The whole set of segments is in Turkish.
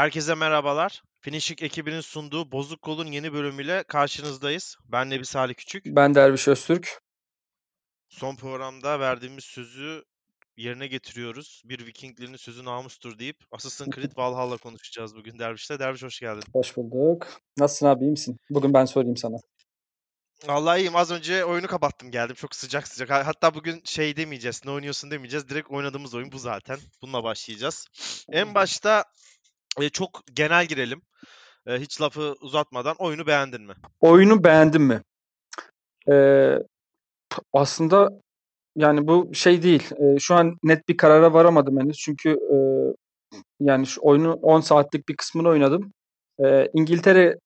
Herkese merhabalar. Finishik ekibinin sunduğu Bozuk Kol'un yeni bölümüyle karşınızdayız. Ben Nebi Salih Küçük. Ben Derviş Öztürk. Son programda verdiğimiz sözü yerine getiriyoruz. Bir Vikinglerin sözü namustur deyip Assassin's Creed Valhalla konuşacağız bugün Derviş'te. Derviş hoş geldin. Hoş bulduk. Nasılsın abi iyi misin? Bugün ben sorayım sana. Vallahi iyiyim. Az önce oyunu kapattım geldim. Çok sıcak sıcak. Hatta bugün şey demeyeceğiz. Ne oynuyorsun demeyeceğiz. Direkt oynadığımız oyun bu zaten. Bununla başlayacağız. En başta e, çok genel girelim. E, hiç lafı uzatmadan oyunu beğendin mi? Oyunu beğendin mi? Ee, aslında yani bu şey değil. Ee, şu an net bir karara varamadım henüz. Çünkü e, yani şu oyunu 10 saatlik bir kısmını oynadım. Ee, İngiltere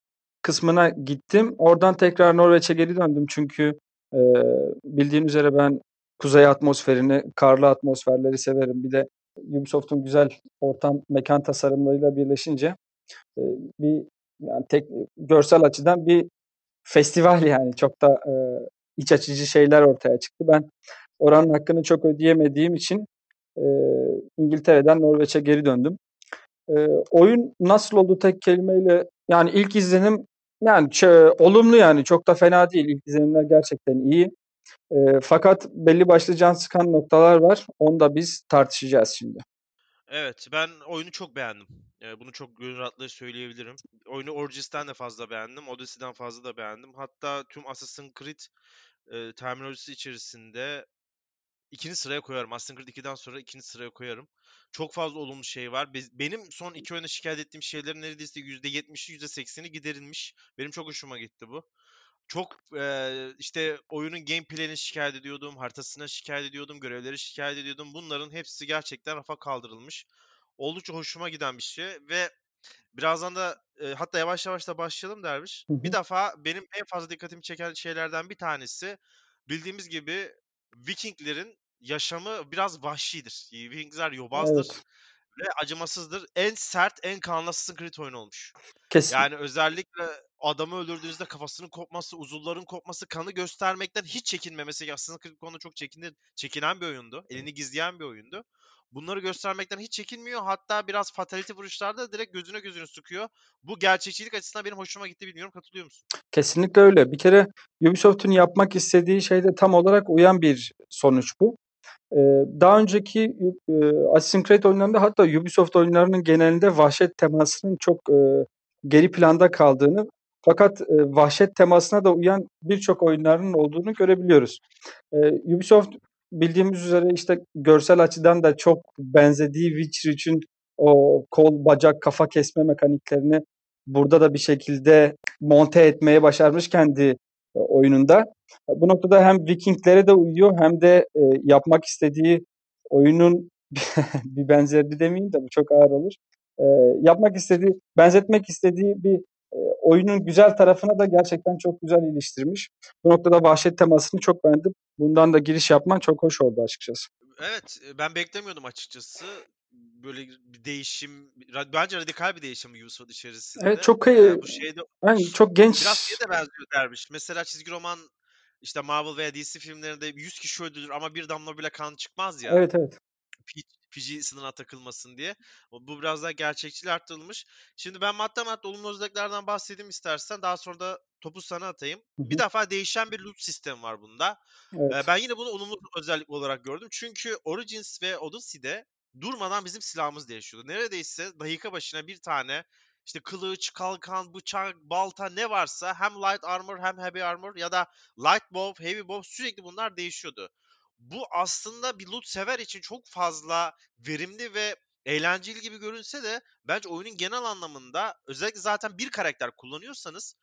kısmına gittim. Oradan tekrar Norveç'e geri döndüm. Çünkü e, bildiğin üzere ben kuzey atmosferini, karlı atmosferleri severim. Bir de Ubisoft'un güzel ortam, mekan tasarımlarıyla birleşince e, bir yani tek görsel açıdan bir festival yani çok da e, iç açıcı şeyler ortaya çıktı. Ben oranın hakkını çok ödeyemediğim için e, İngiltere'den Norveç'e geri döndüm. E, oyun nasıl oldu tek kelimeyle yani ilk izlenim yani ç- olumlu yani çok da fena değil. İlk izlenimler gerçekten iyi. E, fakat belli başlı can sıkan noktalar var. Onu da biz tartışacağız şimdi. Evet, ben oyunu çok beğendim. Eee, bunu çok gönül rahatlığı söyleyebilirim. Oyunu Origins'ten de fazla beğendim, Odyssey'den fazla da beğendim. Hatta tüm Assassin's Creed eee, terminolojisi içerisinde ikinci sıraya koyarım. Assassin's Creed 2'den sonra ikinci sıraya koyarım. Çok fazla olumlu şey var. Benim son iki oyunda şikayet ettiğim şeylerin neredeyse %70'i %80'i giderilmiş. Benim çok hoşuma gitti bu. Çok eee, işte oyunun gameplay'ini şikayet ediyordum, haritasına şikayet ediyordum, görevleri şikayet ediyordum. Bunların hepsi gerçekten rafa kaldırılmış. Oldukça hoşuma giden bir şey ve birazdan da eee, hatta yavaş yavaş da başlayalım Derviş. Hı Bir hı. defa benim en fazla dikkatimi çeken şeylerden bir tanesi bildiğimiz gibi Vikinglerin yaşamı biraz vahşidir. Vikingler yobazdır Evet. ve acımasızdır. En sert, en kanlı Assassin's Creed oyunu olmuş. Kesin. Yani özellikle adamı öldürdüğünüzde kafasının kopması, uzuvların kopması, kanı göstermekten hiç çekinmemesi. Assassin's Creed konuda çok çekindi, çekinen bir oyundu. Elini gizleyen bir oyundu. Bunları göstermekten hiç çekinmiyor. Hatta biraz fatality vuruşlarda direkt gözüne gözünü sıkıyor. Bu gerçekçilik açısından benim hoşuma gitti. Bilmiyorum katılıyor musun? Kesinlikle öyle. Bir kere Ubisoft'un yapmak istediği şeyde tam olarak uyan bir sonuç bu. Ee, daha önceki e, Assassin's Creed oyunlarında hatta Ubisoft oyunlarının genelinde vahşet temasının çok e, geri planda kaldığını fakat e, vahşet temasına da uyan birçok oyunların olduğunu görebiliyoruz. Ubisoft bildiğimiz üzere işte görsel açıdan da çok benzediği Witcher için o kol, bacak, kafa kesme mekaniklerini burada da bir şekilde monte etmeye başarmış kendi oyununda. Bu noktada hem Vikinglere de uyuyor hem de e, yapmak istediği oyunun bir benzerini demeyeyim de bu çok ağır olur. E, yapmak istediği, benzetmek istediği bir e, oyunun güzel tarafına da gerçekten çok güzel iliştirmiş. Bu noktada vahşet temasını çok beğendim. Bundan da giriş yapman çok hoş oldu açıkçası. Evet, e, ben beklemiyordum açıkçası. Böyle bir değişim, bence radikal bir değişim Ubisoft içerisinde. Evet çok e, bu şeyde yani çok genç biraz şeye de benziyor dermiş. Mesela çizgi roman işte Marvel veya DC filmlerinde 100 kişi öldürür ama bir damla bile kan çıkmaz ya. evet evet. PG sınırına takılmasın diye. Bu biraz daha gerçekçiliği arttırılmış. Şimdi ben madde madde olumlu özelliklerden bahsedeyim istersen. Daha sonra da topu sana atayım. Hı Bir defa değişen bir loot sistemi var bunda. Evet. ben yine bunu olumlu özellik olarak gördüm. Çünkü Origins ve Odyssey'de durmadan bizim silahımız değişiyordu. Neredeyse dakika başına bir tane işte kılıç, kalkan, bıçak, balta ne varsa hem light armor hem heavy armor ya da light bow, heavy bow sürekli bunlar değişiyordu. Bu aslında bir loot sever için çok fazla verimli ve eğlenceli gibi görünse de bence oyunun genel anlamında özellikle zaten bir karakter kullanıyorsanız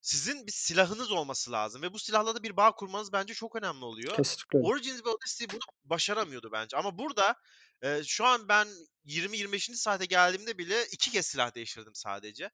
sizin bir silahınız olması lazım ve bu silahla da bir bağ kurmanız bence çok önemli oluyor. Kesinlikle. Origins ve Odyssey bunu başaramıyordu bence ama burada e, şu an ben 20-25. saate geldiğimde bile iki kez silah değiştirdim sadece.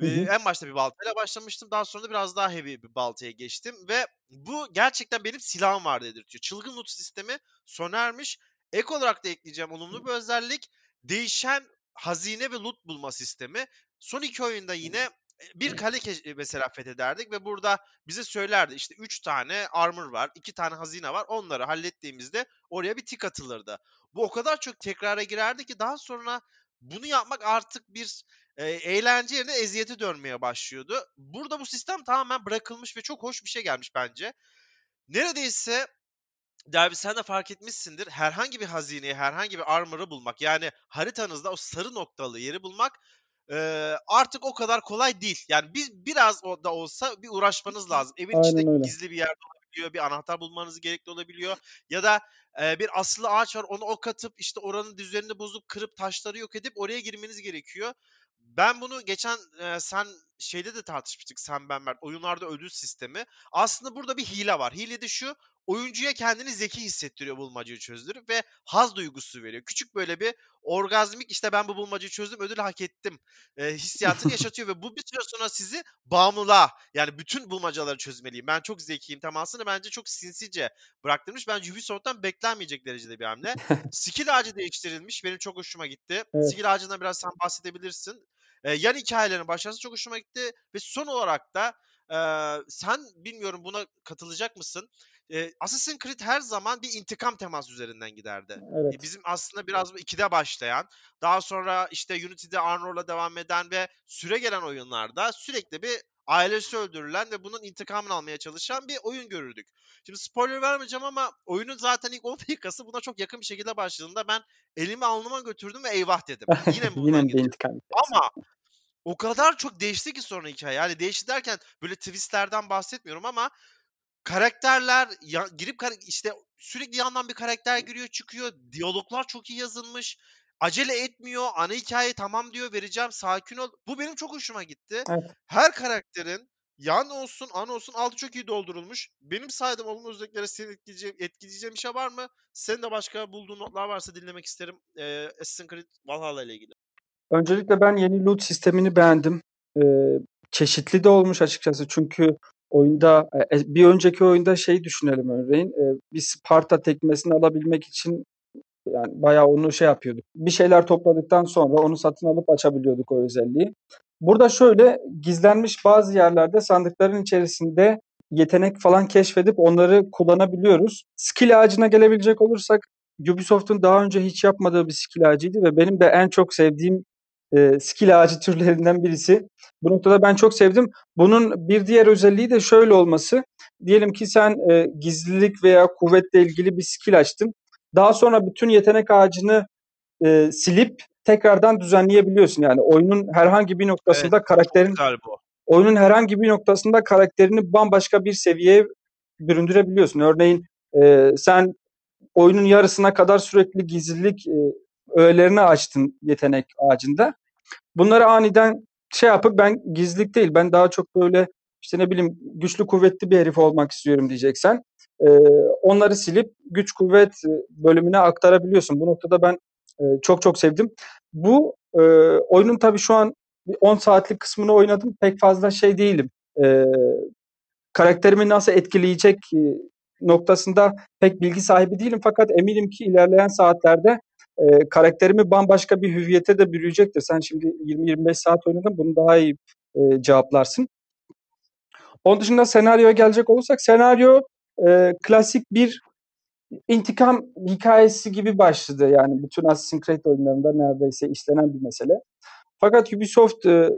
Hı Ve hı. en başta bir baltayla başlamıştım. Daha sonra da biraz daha heavy bir baltaya geçtim. Ve bu gerçekten benim silahım var dedirtiyor. Çılgın loot sistemi sona ermiş. Ek olarak da ekleyeceğim olumlu bir özellik. değişen hazine ve loot bulma sistemi. Son iki oyunda yine bir kale mesela fethederdik ve burada bize söylerdi işte 3 tane armor var, 2 tane hazine var. Onları hallettiğimizde oraya bir tik atılırdı. Bu o kadar çok tekrara girerdi ki daha sonra bunu yapmak artık bir e, eğlence yerine eziyete dönmeye başlıyordu. Burada bu sistem tamamen bırakılmış ve çok hoş bir şey gelmiş bence. Neredeyse Derbi sen de fark etmişsindir. Herhangi bir hazineyi, herhangi bir armor'ı bulmak yani haritanızda o sarı noktalı yeri bulmak e, artık o kadar kolay değil. Yani bir, biraz da olsa bir uğraşmanız lazım. Evin Aynen içinde öyle. gizli bir yerde olabiliyor, bir anahtar bulmanız gerekli olabiliyor. Ya da e, bir asılı ağaç var onu ok atıp işte oranın düzenini bozup kırıp taşları yok edip oraya girmeniz gerekiyor. Ben bunu geçen e, sen şeyde de tartışmıştık sen ben Mert oyunlarda ödül sistemi. Aslında burada bir hile var. Hile de şu oyuncuya kendini zeki hissettiriyor bulmacayı çözdürüp ve haz duygusu veriyor. Küçük böyle bir orgazmik işte ben bu bulmacayı çözdüm ödül hak ettim e, hissiyatını yaşatıyor ve bu bir süre sonra sizi bağımlılığa yani bütün bulmacaları çözmeliyim. Ben çok zekiyim temasını bence çok sinsice bıraktırmış. Bence Ubisoft'tan beklenmeyecek derecede bir hamle. Skill ağacı değiştirilmiş. Benim çok hoşuma gitti. Evet. Skill ağacından biraz sen bahsedebilirsin. E, yan hikayelerin başlaması çok hoşuma gitti ve son olarak da e, sen bilmiyorum buna katılacak mısın? E, Assassin's Creed her zaman bir intikam teması üzerinden giderdi. Evet. E, bizim aslında biraz bu 2'de başlayan, daha sonra işte Unity'de Arnor'la devam eden ve süre gelen oyunlarda sürekli bir ailesi öldürülen ve bunun intikamını almaya çalışan bir oyun görürdük. Şimdi spoiler vermeyeceğim ama oyunun zaten ilk 10 dakikası buna çok yakın bir şekilde başladığında ben elimi alnıma götürdüm ve eyvah dedim. Yine mi Yine bir intikam. Ama o kadar çok değişti ki sonra hikaye. Yani değişti derken böyle twistlerden bahsetmiyorum ama karakterler ya, girip kar- işte sürekli yandan bir karakter giriyor çıkıyor. Diyaloglar çok iyi yazılmış. Acele etmiyor. Ana hikaye tamam diyor vereceğim sakin ol. Bu benim çok hoşuma gitti. Evet. Her karakterin yan olsun an olsun altı çok iyi doldurulmuş. Benim saydığım olumlu özelliklere seni etkileyeceğim, etkileyeceğim bir şey var mı? Senin de başka bulduğun notlar varsa dinlemek isterim. Ee, Assassin's Creed Valhalla ile ilgili. Öncelikle ben yeni loot sistemini beğendim. Ee, çeşitli de olmuş açıkçası çünkü oyunda e, bir önceki oyunda şey düşünelim örneğin e, bir Sparta tekmesini alabilmek için yani bayağı onu şey yapıyorduk. Bir şeyler topladıktan sonra onu satın alıp açabiliyorduk o özelliği. Burada şöyle gizlenmiş bazı yerlerde sandıkların içerisinde yetenek falan keşfedip onları kullanabiliyoruz. Skill ağacına gelebilecek olursak Ubisoft'un daha önce hiç yapmadığı bir skill ağacıydı ve benim de en çok sevdiğim e, skill ağacı türlerinden birisi. Bu noktada ben çok sevdim. Bunun bir diğer özelliği de şöyle olması. Diyelim ki sen e, gizlilik veya kuvvetle ilgili bir skill açtın. Daha sonra bütün yetenek ağacını e, silip tekrardan düzenleyebiliyorsun. Yani oyunun herhangi bir noktasında Evet, karakterin oyunun herhangi bir noktasında karakterini bambaşka bir seviyeye büründürebiliyorsun. Örneğin e, sen oyunun yarısına kadar sürekli gizlilik e, öğelerini açtın yetenek ağacında. Bunları aniden şey yapıp ben gizlilik değil ben daha çok böyle işte ne bileyim güçlü kuvvetli bir herif olmak istiyorum diyeceksen e, onları silip güç kuvvet bölümüne aktarabiliyorsun. Bu noktada ben e, çok çok sevdim. Bu e, oyunun tabii şu an 10 saatlik kısmını oynadım. Pek fazla şey değilim. E, karakterimi nasıl etkileyecek noktasında pek bilgi sahibi değilim. Fakat eminim ki ilerleyen saatlerde e, karakterimi bambaşka bir hüviyete de bürüyecektir. Sen şimdi 20-25 saat oynadın bunu daha iyi e, cevaplarsın. Onun dışında senaryoya gelecek olursak senaryo e, klasik bir intikam hikayesi gibi başladı. Yani bütün Assassin's Creed oyunlarında neredeyse işlenen bir mesele. Fakat Ubisoft e,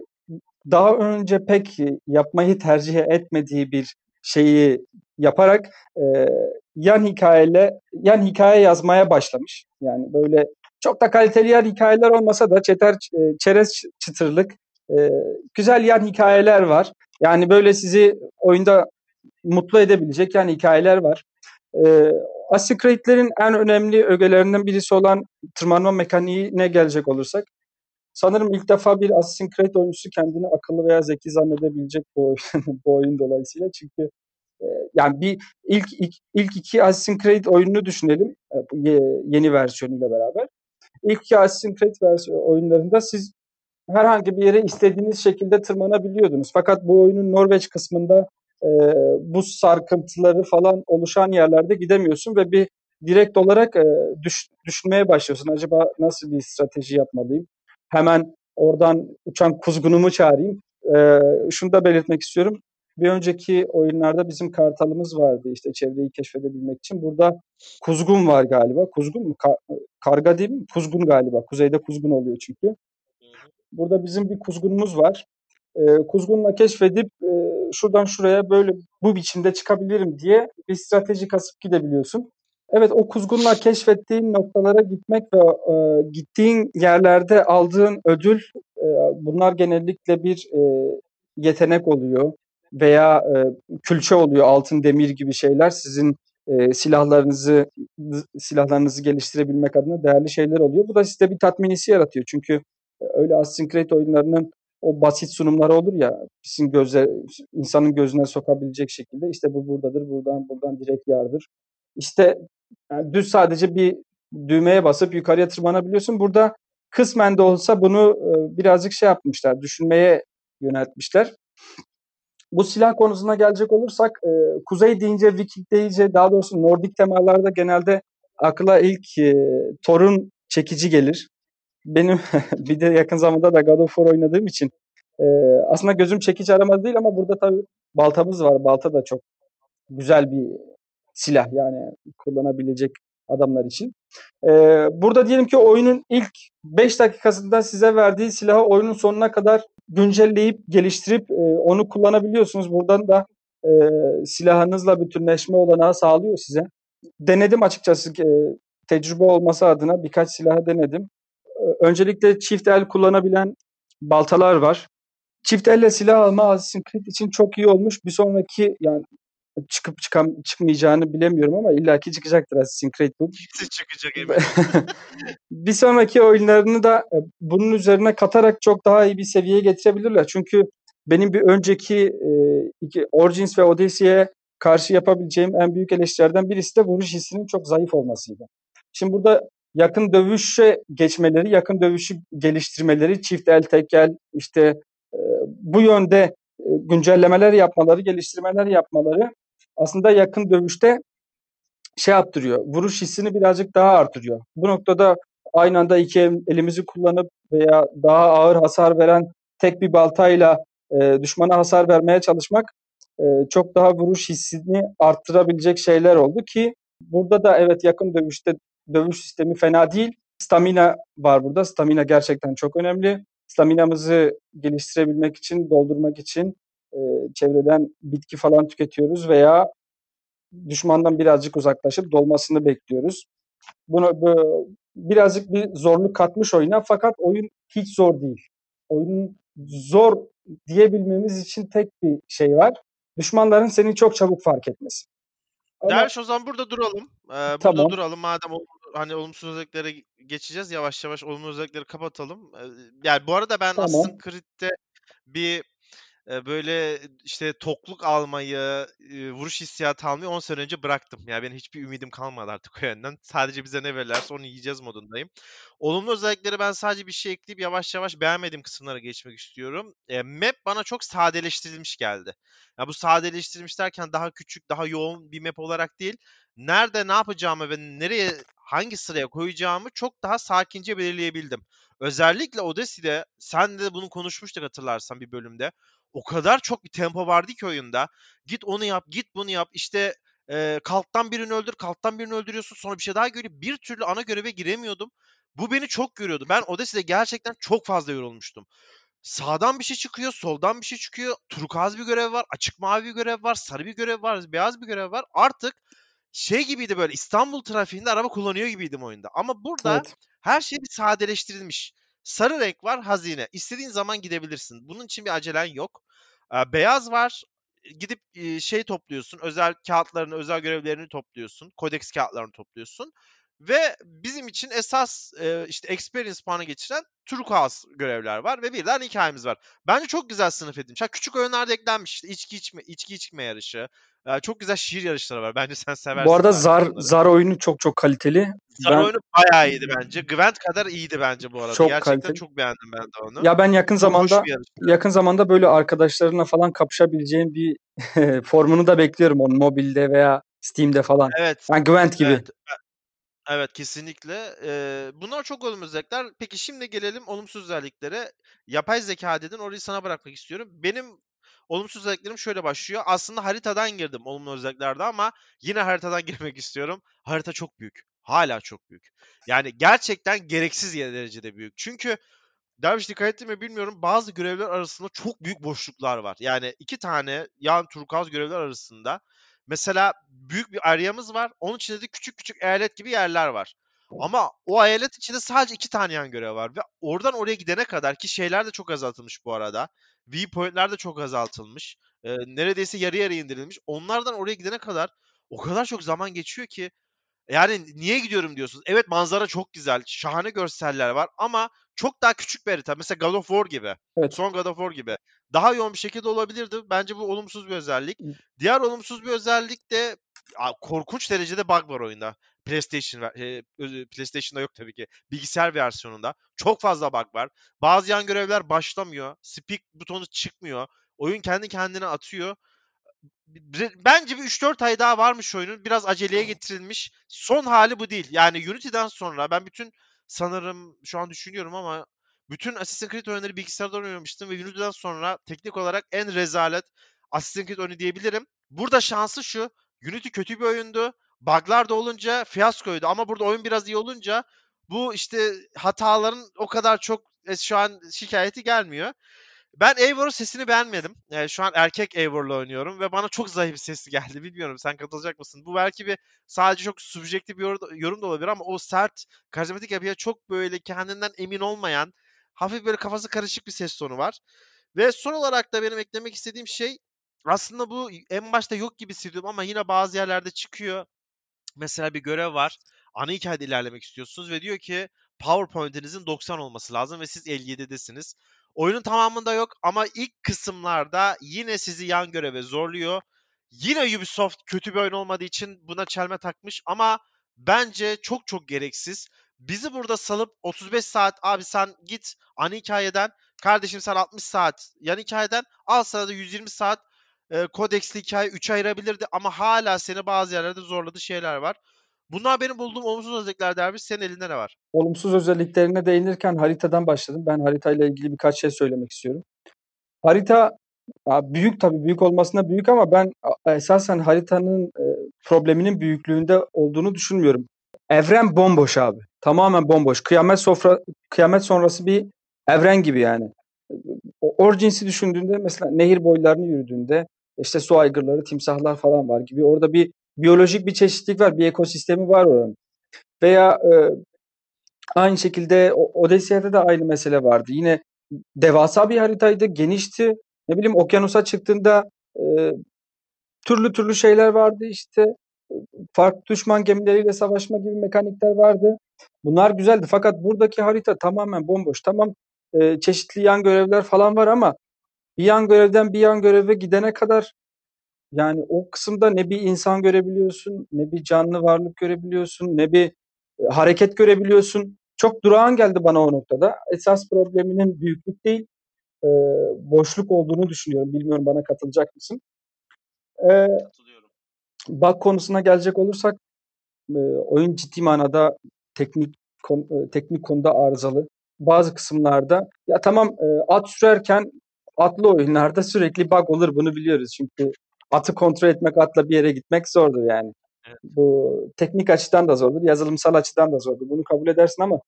daha önce pek yapmayı tercih etmediği bir şeyi yaparak e, yan hikayeyle yan hikaye yazmaya başlamış. Yani böyle çok da kaliteli yan hikayeler olmasa da çeter çerez çıtırlık e, güzel yan hikayeler var. Yani böyle sizi oyunda mutlu edebilecek yan hikayeler var. E, Assassin's Creed'lerin en önemli ögelerinden birisi olan tırmanma mekaniğine gelecek olursak sanırım ilk defa bir Assassin's Creed oyuncusu kendini akıllı veya zeki zannedebilecek bu oyun, bu oyun dolayısıyla çünkü e, yani bir ilk, ilk ilk iki Assassin's Creed oyununu düşünelim e, yeni versiyonuyla beraber. İlk iki Assassin's Creed versiyon oyunlarında siz herhangi bir yere istediğiniz şekilde tırmanabiliyordunuz. Fakat bu oyunun Norveç kısmında e, buz sarkıntıları falan oluşan yerlerde gidemiyorsun ve bir direkt olarak e, düş, düşünmeye başlıyorsun. Acaba nasıl bir strateji yapmalıyım? Hemen oradan uçan kuzgunumu çağırayım. E, şunu da belirtmek istiyorum. Bir önceki oyunlarda bizim kartalımız vardı işte çevreyi keşfedebilmek için. Burada kuzgun var galiba. Kuzgun mu? Ka- karga değil mi? Kuzgun galiba. Kuzeyde kuzgun oluyor çünkü. Burada bizim bir kuzgunumuz var. Ee, kuzgunla keşfedip e, şuradan şuraya böyle bu biçimde çıkabilirim diye bir strateji kasıp gidebiliyorsun. Evet o kuzgunla keşfettiğin noktalara gitmek ve e, gittiğin yerlerde aldığın ödül e, bunlar genellikle bir e, yetenek oluyor veya e, külçe oluyor altın demir gibi şeyler sizin e, silahlarınızı silahlarınızı geliştirebilmek adına değerli şeyler oluyor. Bu da size bir tatmin hissi yaratıyor. Çünkü e, öyle Assassin's Creed oyunlarının o basit sunumları olur ya bizim göze insanın gözüne sokabilecek şekilde işte bu buradadır buradan buradan direkt yardır. İşte yani düz sadece bir düğmeye basıp yukarıya tırmanabiliyorsun. Burada kısmen de olsa bunu e, birazcık şey yapmışlar, düşünmeye yöneltmişler. Bu silah konusuna gelecek olursak e, kuzey deyince, Viking deyince daha doğrusu Nordik temalarda genelde akla ilk e, Thor'un çekici gelir. Benim bir de yakın zamanda da God of War oynadığım için e, aslında gözüm çekici aramaz değil ama burada tabii baltamız var. Balta da çok güzel bir silah yani kullanabilecek adamlar için. Ee, burada diyelim ki oyunun ilk 5 dakikasında size verdiği silahı oyunun sonuna kadar güncelleyip geliştirip e, onu kullanabiliyorsunuz. Buradan da e, silahınızla bütünleşme olanağı sağlıyor size. Denedim açıkçası e, tecrübe olması adına birkaç silahı denedim. E, öncelikle çift el kullanabilen baltalar var. Çift elle silah alma Assassin's Creed için çok iyi olmuş. Bir sonraki yani çıkıp çıkam çıkmayacağını bilemiyorum ama illaki çıkacaktır Assassin's Creed bu. çıkacak eminim. bir sonraki oyunlarını da e, bunun üzerine katarak çok daha iyi bir seviyeye getirebilirler. Çünkü benim bir önceki e, iki, Origins ve Odyssey'e karşı yapabileceğim en büyük eleştirilerden birisi de vuruş hissinin çok zayıf olmasıydı. Şimdi burada yakın dövüşe geçmeleri, yakın dövüşü geliştirmeleri, çift el, tek el, işte e, bu yönde e, güncellemeler yapmaları, geliştirmeler yapmaları aslında yakın dövüşte şey yaptırıyor. Vuruş hissini birazcık daha artırıyor. Bu noktada aynı anda iki elimizi kullanıp veya daha ağır hasar veren tek bir baltayla e, düşmana hasar vermeye çalışmak e, çok daha vuruş hissini arttırabilecek şeyler oldu ki burada da evet yakın dövüşte dövüş sistemi fena değil. Stamina var burada. Stamina gerçekten çok önemli. Staminamızı geliştirebilmek için, doldurmak için e, çevreden bitki falan tüketiyoruz veya düşmandan birazcık uzaklaşıp dolmasını bekliyoruz. Bunu bu, birazcık bir zorluk katmış oyuna fakat oyun hiç zor değil. Oyunun zor diyebilmemiz için tek bir şey var. Düşmanların seni çok çabuk fark etmesi. Derviş o zaman burada duralım. Ee, burada tamam. duralım. Madem hani olumsuz özelliklere geçeceğiz. Yavaş yavaş olumsuz özellikleri kapatalım. Yani bu arada ben tamam. Assassin's Creed'de bir böyle işte tokluk almayı, vuruş hissiyatı almayı 10 sene önce bıraktım. Yani benim hiçbir ümidim kalmadı artık o yönden. Sadece bize ne verirlerse onu yiyeceğiz modundayım. Olumlu özellikleri ben sadece bir şey ekleyip yavaş yavaş beğenmediğim kısımlara geçmek istiyorum. E, map bana çok sadeleştirilmiş geldi. Ya bu sadeleştirilmiş derken daha küçük, daha yoğun bir map olarak değil. Nerede ne yapacağımı ve nereye hangi sıraya koyacağımı çok daha sakince belirleyebildim. Özellikle Odyssey'de sen de bunu konuşmuştuk hatırlarsan bir bölümde o kadar çok bir tempo vardı ki oyunda. Git onu yap, git bunu yap. İşte e, kalktan birini öldür, kalktan birini öldürüyorsun. Sonra bir şey daha görüp bir türlü ana göreve giremiyordum. Bu beni çok görüyordu. Ben Odyssey'de gerçekten çok fazla yorulmuştum. Sağdan bir şey çıkıyor, soldan bir şey çıkıyor. Turkuaz bir görev var, açık mavi bir görev var, sarı bir görev var, beyaz bir görev var. Artık şey gibiydi böyle İstanbul trafiğinde araba kullanıyor gibiydim oyunda. Ama burada evet. her şey bir sadeleştirilmiş. Sarı renk var hazine. İstediğin zaman gidebilirsin. Bunun için bir acelen yok. Beyaz var. Gidip şey topluyorsun. Özel kağıtlarını, özel görevlerini topluyorsun. Kodeks kağıtlarını topluyorsun. Ve bizim için esas işte experience puanı geçiren turkuaz görevler var ve bir de hikayemiz var. Bence çok güzel sınıf edilmiş. Ha, küçük oyunlarda eklenmiş. İşte içki içme, içki içme yarışı. çok güzel şiir yarışları var. Bence sen seversin. Bu arada zar onları. zar oyunu çok çok kaliteli. Zar ben... oyunu bayağı iyiydi bence. Gwent kadar iyiydi bence bu arada. Çok Gerçekten kaliteli. çok beğendim ben de onu. Ya ben yakın çok zamanda yakın zamanda böyle arkadaşlarına falan kapışabileceğim bir formunu da bekliyorum onun mobilde veya Steam'de falan. Evet. Yani Gwent gibi. Evet. Evet, kesinlikle. Eee, bunlar çok olumlu özellikler. Peki şimdi gelelim olumsuz özelliklere. Yapay zekâ dedin, orayı sana bırakmak istiyorum. Benim olumsuz özelliklerim şöyle başlıyor. Aslında haritadan girdim olumlu özelliklerde ama yine haritadan girmek istiyorum. Harita çok büyük. Hâlâ çok büyük. Yani gerçekten gereksiz derecede büyük. Çünkü Derviş dikkat ettin mi bilmiyorum. Bazı görevler arasında çok büyük boşluklar var. Yani iki tane yan turkuaz görevler arasında mesela büyük bir aryamız var. Onun içinde de küçük küçük eyalet gibi yerler var. Ama o eyalet içinde sadece iki tane yan görev var. Ve oradan oraya gidene kadar ki şeyler de çok azaltılmış bu arada. Viewpoint'ler de çok azaltılmış. Ee, neredeyse yarı yarıya indirilmiş. Onlardan oraya gidene kadar o kadar çok zaman geçiyor ki yani niye gidiyorum diyorsunuz. Evet manzara çok güzel. Şahane görseller var ama çok daha küçük bir harita. Mesela God of War gibi. Evet. Son God of War gibi. Daha yoğun bir şekilde olabilirdi. Bence bu olumsuz bir özellik. Diğer olumsuz bir özellik de korkunç derecede bug var oyunda. PlayStation e, PlayStation'da yok tabii ki. Bilgisayar versiyonunda çok fazla bug var. Bazı yan görevler başlamıyor. Speak butonu çıkmıyor. Oyun kendi kendine atıyor. Bence bir 3-4 ay daha varmış oyunun. Biraz aceleye getirilmiş. Son hali bu değil. Yani Unity'den sonra ben bütün sanırım şu an düşünüyorum ama bütün Assassin's Creed oyunları bilgisayardan oynamıştım ve Unity'den sonra teknik olarak en rezalet Assassin's Creed oyunu diyebilirim. Burada şansı şu. Unity kötü bir oyundu. Bug'lar da olunca fiyaskoydu ama burada oyun biraz iyi olunca bu işte hataların o kadar çok e, şu an şikayeti gelmiyor. Ben Eivor'un sesini beğenmedim. Yani şu an erkek Eivor'la oynuyorum ve bana çok zayıf bir sesi geldi. Bilmiyorum sen katılacak mısın? Bu belki bir sadece çok subjektif bir yorum da olabilir ama o sert, karizmatik yapıya çok böyle kendinden emin olmayan, hafif böyle kafası karışık bir ses tonu var. Ve son olarak da benim eklemek istediğim şey aslında bu en başta yok gibi hissediyorum ama yine bazı yerlerde çıkıyor. Mesela bir görev var. Ana hikayede ilerlemek istiyorsunuz ve diyor ki PowerPoint'inizin 90 olması lazım ve siz 57'desiniz. Oyunun tamamında yok ama ilk kısımlarda yine sizi yan göreve zorluyor. Yine Ubisoft kötü bir oyun olmadığı için buna çelme takmış ama bence çok çok gereksiz. Bizi burada salıp 35 saat abi sen git ana hikayeden kardeşim sen 60 saat yan hikayeden al sana da 120 saat e, kodeksli hikaye 3 ayırabilirdi ama hala seni bazı yerlerde zorladığı şeyler var. Bunlar benim bulduğum olumsuz özellikler dermiş. Senin elinde ne var? Olumsuz özelliklerine değinirken haritadan başladım. Ben haritayla ilgili birkaç şey söylemek istiyorum. Harita büyük tabii büyük olmasına büyük ama ben esasen haritanın e, probleminin büyüklüğünde olduğunu düşünmüyorum. Evren bomboş abi. Tamamen bomboş. Kıyamet sofra kıyamet sonrası bir evren gibi yani. Origins'i düşündüğünde mesela nehir boylarını yürüdüğünde işte su aygırları, timsahlar falan var gibi. Orada bir biyolojik bir çeşitlilik var, bir ekosistemi var oranın. Veya e, aynı şekilde Odysseya'da da aynı mesele vardı. Yine devasa bir haritaydı, genişti. Ne bileyim okyanusa çıktığında e, türlü türlü şeyler vardı işte. Farklı düşman gemileriyle savaşma gibi mekanikler vardı. Bunlar güzeldi fakat buradaki harita tamamen bomboş. Tamam e, çeşitli yan görevler falan var ama bir yan görevden bir yan göreve gidene kadar yani o kısımda ne bir insan görebiliyorsun, ne bir canlı varlık görebiliyorsun, ne bir e, hareket görebiliyorsun. Çok durağan geldi bana o noktada. Esas probleminin büyüklük değil, e, boşluk olduğunu düşünüyorum. Bilmiyorum bana katılacak mısın? E, Katılıyorum. Bug konusuna gelecek olursak e, oyun ciddi manada teknik kon, e, teknik konuda arızalı. Bazı kısımlarda ya tamam e, at sürerken atlı oyunlarda sürekli bug olur bunu biliyoruz. Çünkü atı kontrol etmek, atla bir yere gitmek zordur yani. Evet. Bu teknik açıdan da zordur, yazılımsal açıdan da zordur. Bunu kabul edersin ama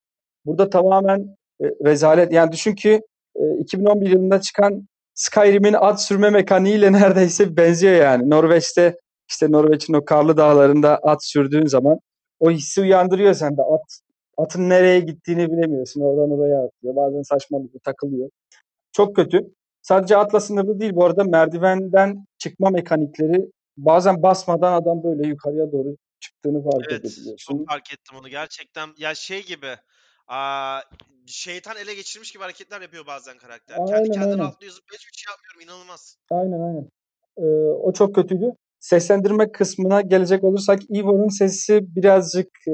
burada tamamen e, rezalet. Yani düşün ki e, 2011 yılında çıkan Skyrim'in at sürme mekaniğiyle neredeyse benziyor yani. Norveç'te işte Norveç'in o karlı dağlarında at sürdüğün zaman o hissi uyandırıyor sende. At atın nereye gittiğini bilemiyorsun. Oradan oraya atlıyor. Bazen saçmalıkla takılıyor. Çok kötü. Sadece atla sınırlı değil bu arada merdivenden çıkma mekanikleri bazen basmadan adam böyle yukarıya doğru çıktığını fark evet, edebiliyorsun. çok fark ettim onu gerçekten. Ya şey gibi aa, şeytan ele geçirmiş gibi hareketler yapıyor bazen karakter. Aynen, Kendi kendine aynen. atlıyor zıplıyor hiçbir şey yapmıyorum inanılmaz. Aynen aynen. Ee, o çok kötüydü. Seslendirme kısmına gelecek olursak Ivor'un sesi birazcık e,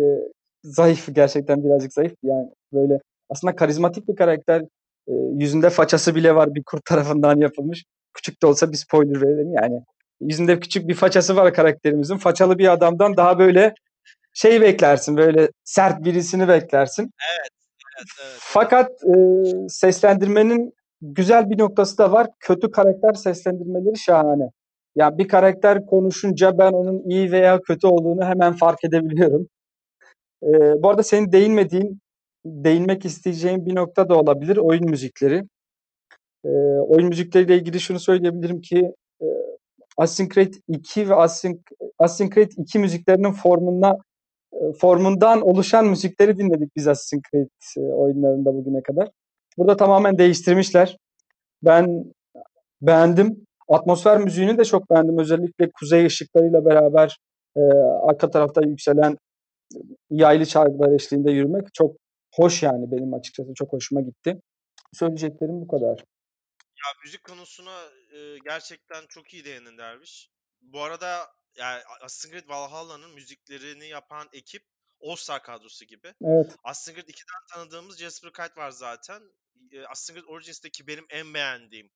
zayıf gerçekten birazcık zayıf. Yani böyle aslında karizmatik bir karakter. E, yüzünde façası bile var bir kurt tarafından yapılmış. Küçük de olsa bir spoiler verelim yani. Yüzünde küçük bir façası var karakterimizin. Façalı bir adamdan daha böyle şey beklersin böyle sert birisini beklersin. Evet. Evet, evet, Fakat e, seslendirmenin güzel bir noktası da var. Kötü karakter seslendirmeleri şahane. Ya bir karakter konuşunca ben onun iyi veya kötü olduğunu hemen fark edebiliyorum. E, bu arada senin değinmediğin, değinmek isteyeceğin bir nokta da olabilir oyun müzikleri. E, oyun müzikleriyle ilgili şunu söyleyebilirim ki e, Creed 2 ve Assassin's Creed 2 müziklerinin formuna formundan oluşan müzikleri dinledik biz Assassin's Creed oyunlarında bugüne kadar. Burada tamamen değiştirmişler. Ben beğendim. Atmosfer müziğini de çok beğendim. Özellikle kuzey ışıklarıyla beraber e, arka tarafta yükselen yaylı çalgılar eşliğinde yürümek çok hoş yani benim açıkçası çok hoşuma gitti. Söyleyeceklerim bu kadar. Ya müzik konusuna e, gerçekten çok iyi değindin Derviş. Bu arada yani Assassin's Creed Valhalla'nın müziklerini yapan ekip All-Star kadrosu gibi. Evet. Assassin's Creed 2'den tanıdığımız Jasper Kite var zaten. E, Assassin's Creed Origins'teki benim en beğendiğim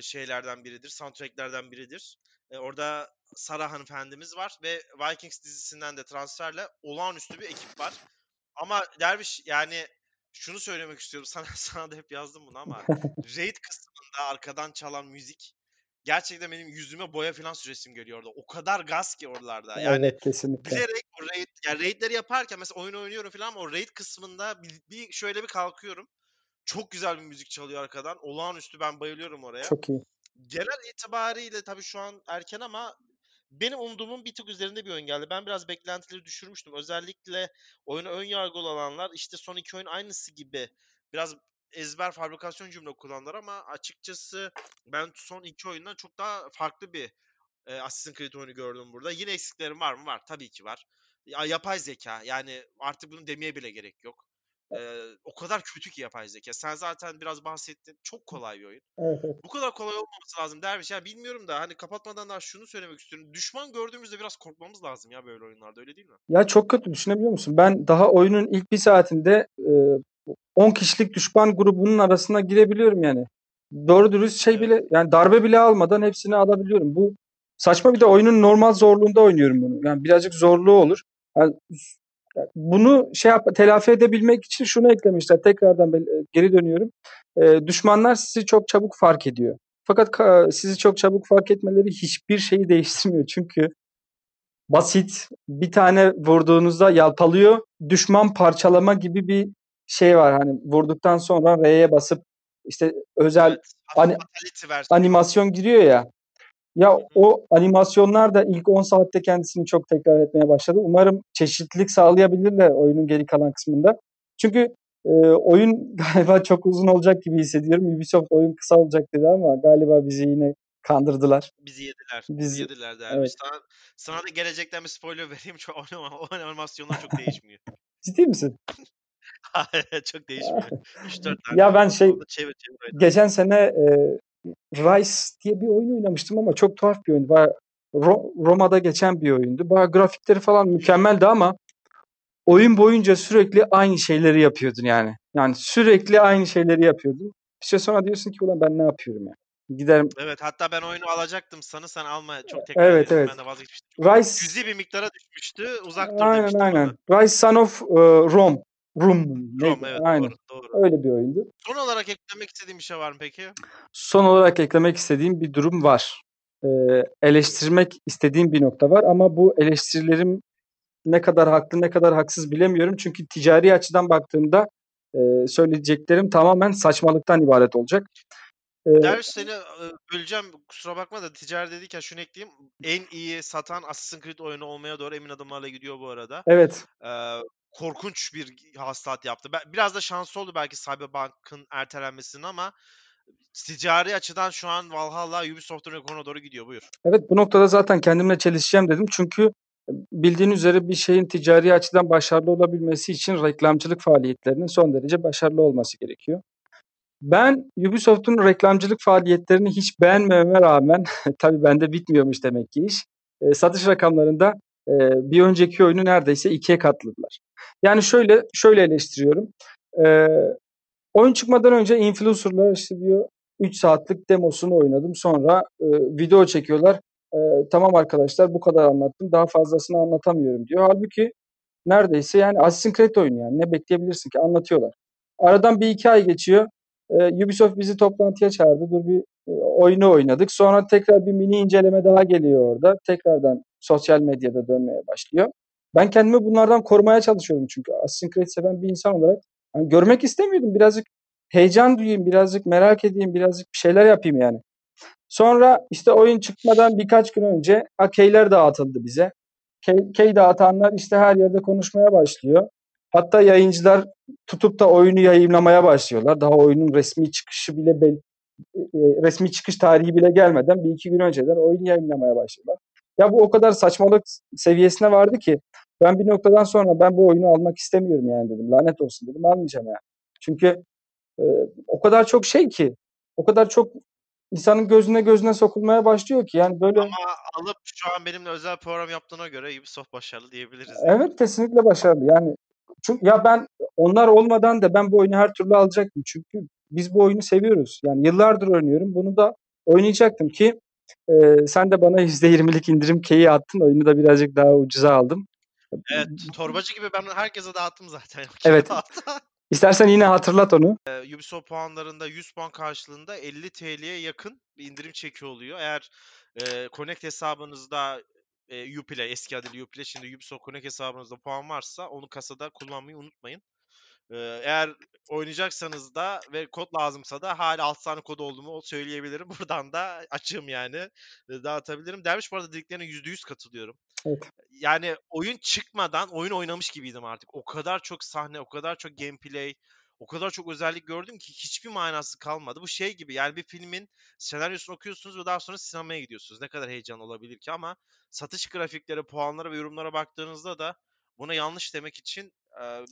şeylerden biridir, soundtracklerden biridir. E, orada Sarah hanımefendimiz var ve Vikings dizisinden de transferle olağanüstü bir ekip var. Ama Derviş yani şunu söylemek istiyorum. Sana, sana da hep yazdım bunu ama raid kısmında arkadan çalan müzik gerçekten benim yüzüme boya falan süresim geliyor orada. O kadar gaz ki oralarda. Yani evet kesinlikle. bilerek o raid, yani raidleri yaparken mesela oyun oynuyorum falan ama o raid kısmında bir, bir şöyle bir kalkıyorum. Çok güzel bir müzik çalıyor arkadan. Olağanüstü ben bayılıyorum oraya. Çok iyi. Genel itibariyle tabii şu an erken ama benim umduğumun bir tık üzerinde bir oyun geldi. Ben biraz beklentileri düşürmüştüm. Özellikle oyuna ön yargılı olanlar işte son iki oyun aynısı gibi biraz ezber fabrikasyon cümle kullandılar ama açıkçası ben son iki oyundan çok daha farklı bir e, Assassin's Creed oyunu gördüm burada. Yine eksiklerim var mı? Var. Tabii ki var. Ya, yapay zeka. Yani artık bunu demeye bile gerek yok. Ee, o kadar kötü ki yapay zeka. Sen zaten biraz bahsettin. Çok kolay bir oyun. Evet, evet. Bu kadar kolay olmaması lazım derviş. Ya bilmiyorum da hani kapatmadan daha şunu söylemek istiyorum. Düşman gördüğümüzde biraz korkmamız lazım ya böyle oyunlarda öyle değil mi? Ya çok kötü düşünebiliyor musun? Ben daha oyunun ilk bir saatinde e, 10 kişilik düşman grubunun arasına girebiliyorum yani. Doğru dürüst şey Evet. bile yani darbe bile almadan hepsini alabiliyorum. Bu saçma bir de oyunun normal zorluğunda oynuyorum bunu. Yani birazcık zorluğu olur. Yani bunu şey yap, telafi edebilmek için şunu eklemişler. Tekrardan bel- geri dönüyorum. E, düşmanlar sizi çok çabuk fark ediyor. Fakat ka- sizi çok çabuk fark etmeleri hiçbir şeyi değiştirmiyor. Çünkü basit bir tane vurduğunuzda yalpalıyor. Düşman parçalama gibi bir şey var. Hani vurduktan sonra R'ye basıp işte özel Evet. Versiyonu. animasyon giriyor ya. Ya o animasyonlar da ilk 10 saatte kendisini çok tekrar etmeye başladı. Umarım çeşitlilik sağlayabilirler oyunun geri kalan kısmında. Çünkü e, oyun galiba çok uzun olacak gibi hissediyorum. Ubisoft oyun kısa olacak dedi ama galiba bizi yine kandırdılar. Bizi yediler. Biz- Bizi yediler derviş. evet. Sana, sana da gelecekten bir spoiler vereyim. Çok o animasyonlar çok değişmiyor. Ciddi misin? çok değişmiyor. 3-4 tane. Ya ben şey Çevir çevir. geçen sene e, Rise diye bir oyun oynamıştım ama çok tuhaf bir oyundu. Bayağı Ro- Roma'da geçen bir oyundu. Bayağı grafikleri falan mükemmeldi ama oyun boyunca sürekli aynı şeyleri yapıyordun yani. Yani sürekli aynı şeyleri yapıyordun. Bir süre sonra diyorsun ki ulan ben ne yapıyorum ya. Giderim. Evet hatta ben oyunu alacaktım sana sen alma çok tekrar Evet, evet. Ben de vazgeçmiştim. Rise Cüzi bir miktara düşmüştü. Uzak dur aynen demiştim aynen. bana. Rise Son of e, Rome. Neydi? Rome evet aynen. doğru doğru. Öyle bir oyundu. Son olarak eklemek istediğim bir şey var mı peki? Son olarak eklemek istediğim bir durum var. Ee, eleştirmek istediğim bir nokta var ama bu eleştirilerim ne kadar haklı ne kadar haksız bilemiyorum. Çünkü ticari açıdan baktığımda e, söyleyeceklerim tamamen saçmalıktan ibaret olacak. Ee, Derviş seni e, böleceğim kusura bakma da ticari dediyken şunu ekleyeyim. En iyi satan Assassin's Creed oyunu olmaya doğru emin adımlarla gidiyor bu arada. evet, Ee, korkunç bir hasılat yaptı. Biraz da şanslı oldu belki Cyberpunk'ın ertelenmesinin ama ticari açıdan şu an Valhalla Ubisoft'un rekoruna doğru gidiyor. Buyur. evet bu noktada zaten kendimle çelişeceğim dedim. Çünkü bildiğin üzere bir şeyin ticari açıdan başarılı olabilmesi için reklamcılık faaliyetlerinin son derece başarılı olması gerekiyor. Ben Ubisoft'un reklamcılık faaliyetlerini hiç beğenmememe rağmen tabii bende bitmiyormuş demek ki iş. e, satış rakamlarında e, bir önceki oyunu neredeyse ikiye katladılar. Yani şöyle şöyle eleştiriyorum. E, oyun çıkmadan önce influencerlar işte diyor 3 saatlik demosunu oynadım. Sonra e, video çekiyorlar. E, tamam arkadaşlar bu kadar anlattım. Daha fazlasını anlatamıyorum diyor. Halbuki neredeyse yani Assassin's Creed oyunu yani. Ne bekleyebilirsin ki? Anlatıyorlar. Aradan bir iki ay geçiyor. Ee, Ubisoft bizi toplantıya çağırdı. Dur bir e, oyunu oynadık. Sonra tekrar bir mini inceleme daha geliyor orada. Tekrardan sosyal medyada dönmeye başlıyor. Ben kendimi bunlardan korumaya çalışıyordum çünkü Creed seven bir insan olarak hani görmek istemiyordum. Birazcık heyecan duyayım, birazcık merak edeyim, birazcık bir şeyler yapayım yani. Sonra işte oyun çıkmadan birkaç gün önce keyler dağıtıldı bize. Key, key dağıtanlar işte her yerde konuşmaya başlıyor. Hatta yayıncılar tutup da oyunu yayınlamaya başlıyorlar. Daha oyunun resmi çıkışı bile bel, e, e, resmi çıkış tarihi bile gelmeden bir iki gün önceden oyunu yayınlamaya başlıyorlar. Ya bu o kadar saçmalık seviyesine vardı ki ben bir noktadan sonra ben bu oyunu almak istemiyorum yani dedim. Lanet olsun dedim almayacağım yani. Çünkü e, o kadar çok şey ki o kadar çok insanın gözüne gözüne sokulmaya başlıyor ki yani böyle Ama alıp şu an benimle özel program yaptığına göre Ubisoft başarılı diyebiliriz. yani. Evet kesinlikle başarılı. Yani çünkü ya ben onlar olmadan da ben bu oyunu her türlü alacaktım. Çünkü biz bu oyunu seviyoruz. Yani yıllardır oynuyorum. Bunu da oynayacaktım ki e, sen de bana %20'lik indirim keyi attın. Oyunu da birazcık daha ucuza aldım. Evet, torbacı gibi ben herkese dağıttım zaten. Evet. İstersen yine hatırlat onu. Eee, Ubisoft puanlarında 100 puan karşılığında 50 TL'ye yakın bir indirim çeki oluyor. Eğer eee Connect hesabınızda eee, Uplay, eski adıyla Uplay, şimdi Ubisoft Connect hesabınızda puan varsa onu kasada kullanmayı unutmayın. Eğer oynayacaksanız da ve kod lazımsa da hala 6 tane kod olduğumu söyleyebilirim. Buradan da açığım yani. Dağıtabilirim. Derviş bu arada dediklerine %100 katılıyorum. Evet. Yani oyun çıkmadan oyun oynamış gibiydim artık. O kadar çok sahne, o kadar çok gameplay, o kadar çok özellik gördüm ki hiçbir manası kalmadı. Bu şey gibi yani bir filmin senaryosunu okuyorsunuz ve daha sonra sinemaya gidiyorsunuz. Ne kadar heyecan olabilir ki ama satış grafiklere, puanlara ve yorumlara baktığınızda da buna yanlış demek için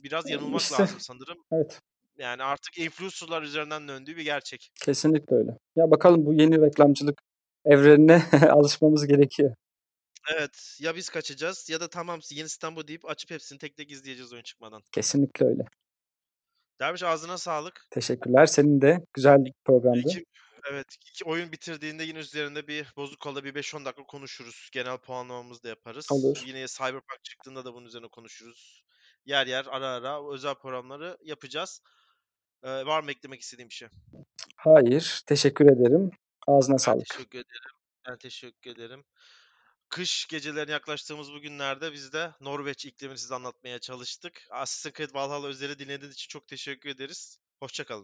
biraz yanılmak İşte lazım sanırım. evet Yani artık influencer'lar üzerinden döndüğü bir gerçek. kesinlikle öyle. Ya bakalım bu yeni reklamcılık evrenine alışmamız gerekiyor. Evet, ya biz kaçacağız ya da tamam yeni sistem bu deyip açıp hepsini tek tek izleyeceğiz oyun çıkmadan. Kesinlikle öyle. Derviş ağzına sağlık. Teşekkürler. Senin de güzel bir programdı. İki, evet, iki oyun bitirdiğinde yine üzerinde bir bozuk kola bir 5-10 dakika konuşuruz. Genel puanlamamızı da yaparız. Olur. Yine Cyberpunk çıktığında da bunun üzerine konuşuruz. Yer yer ara ara özel programları yapacağız. Ee, var mı eklemek istediğim bir şey? Hayır. Teşekkür ederim. Ağzına Ben sağlık. teşekkür ederim. Ben teşekkür ederim. Kış gecelerine yaklaştığımız bu günlerde biz de Norveç iklimini size anlatmaya çalıştık. Assassin's Creed Valhalla özeli dinlediğiniz için çok teşekkür ederiz. Hoşçakalın.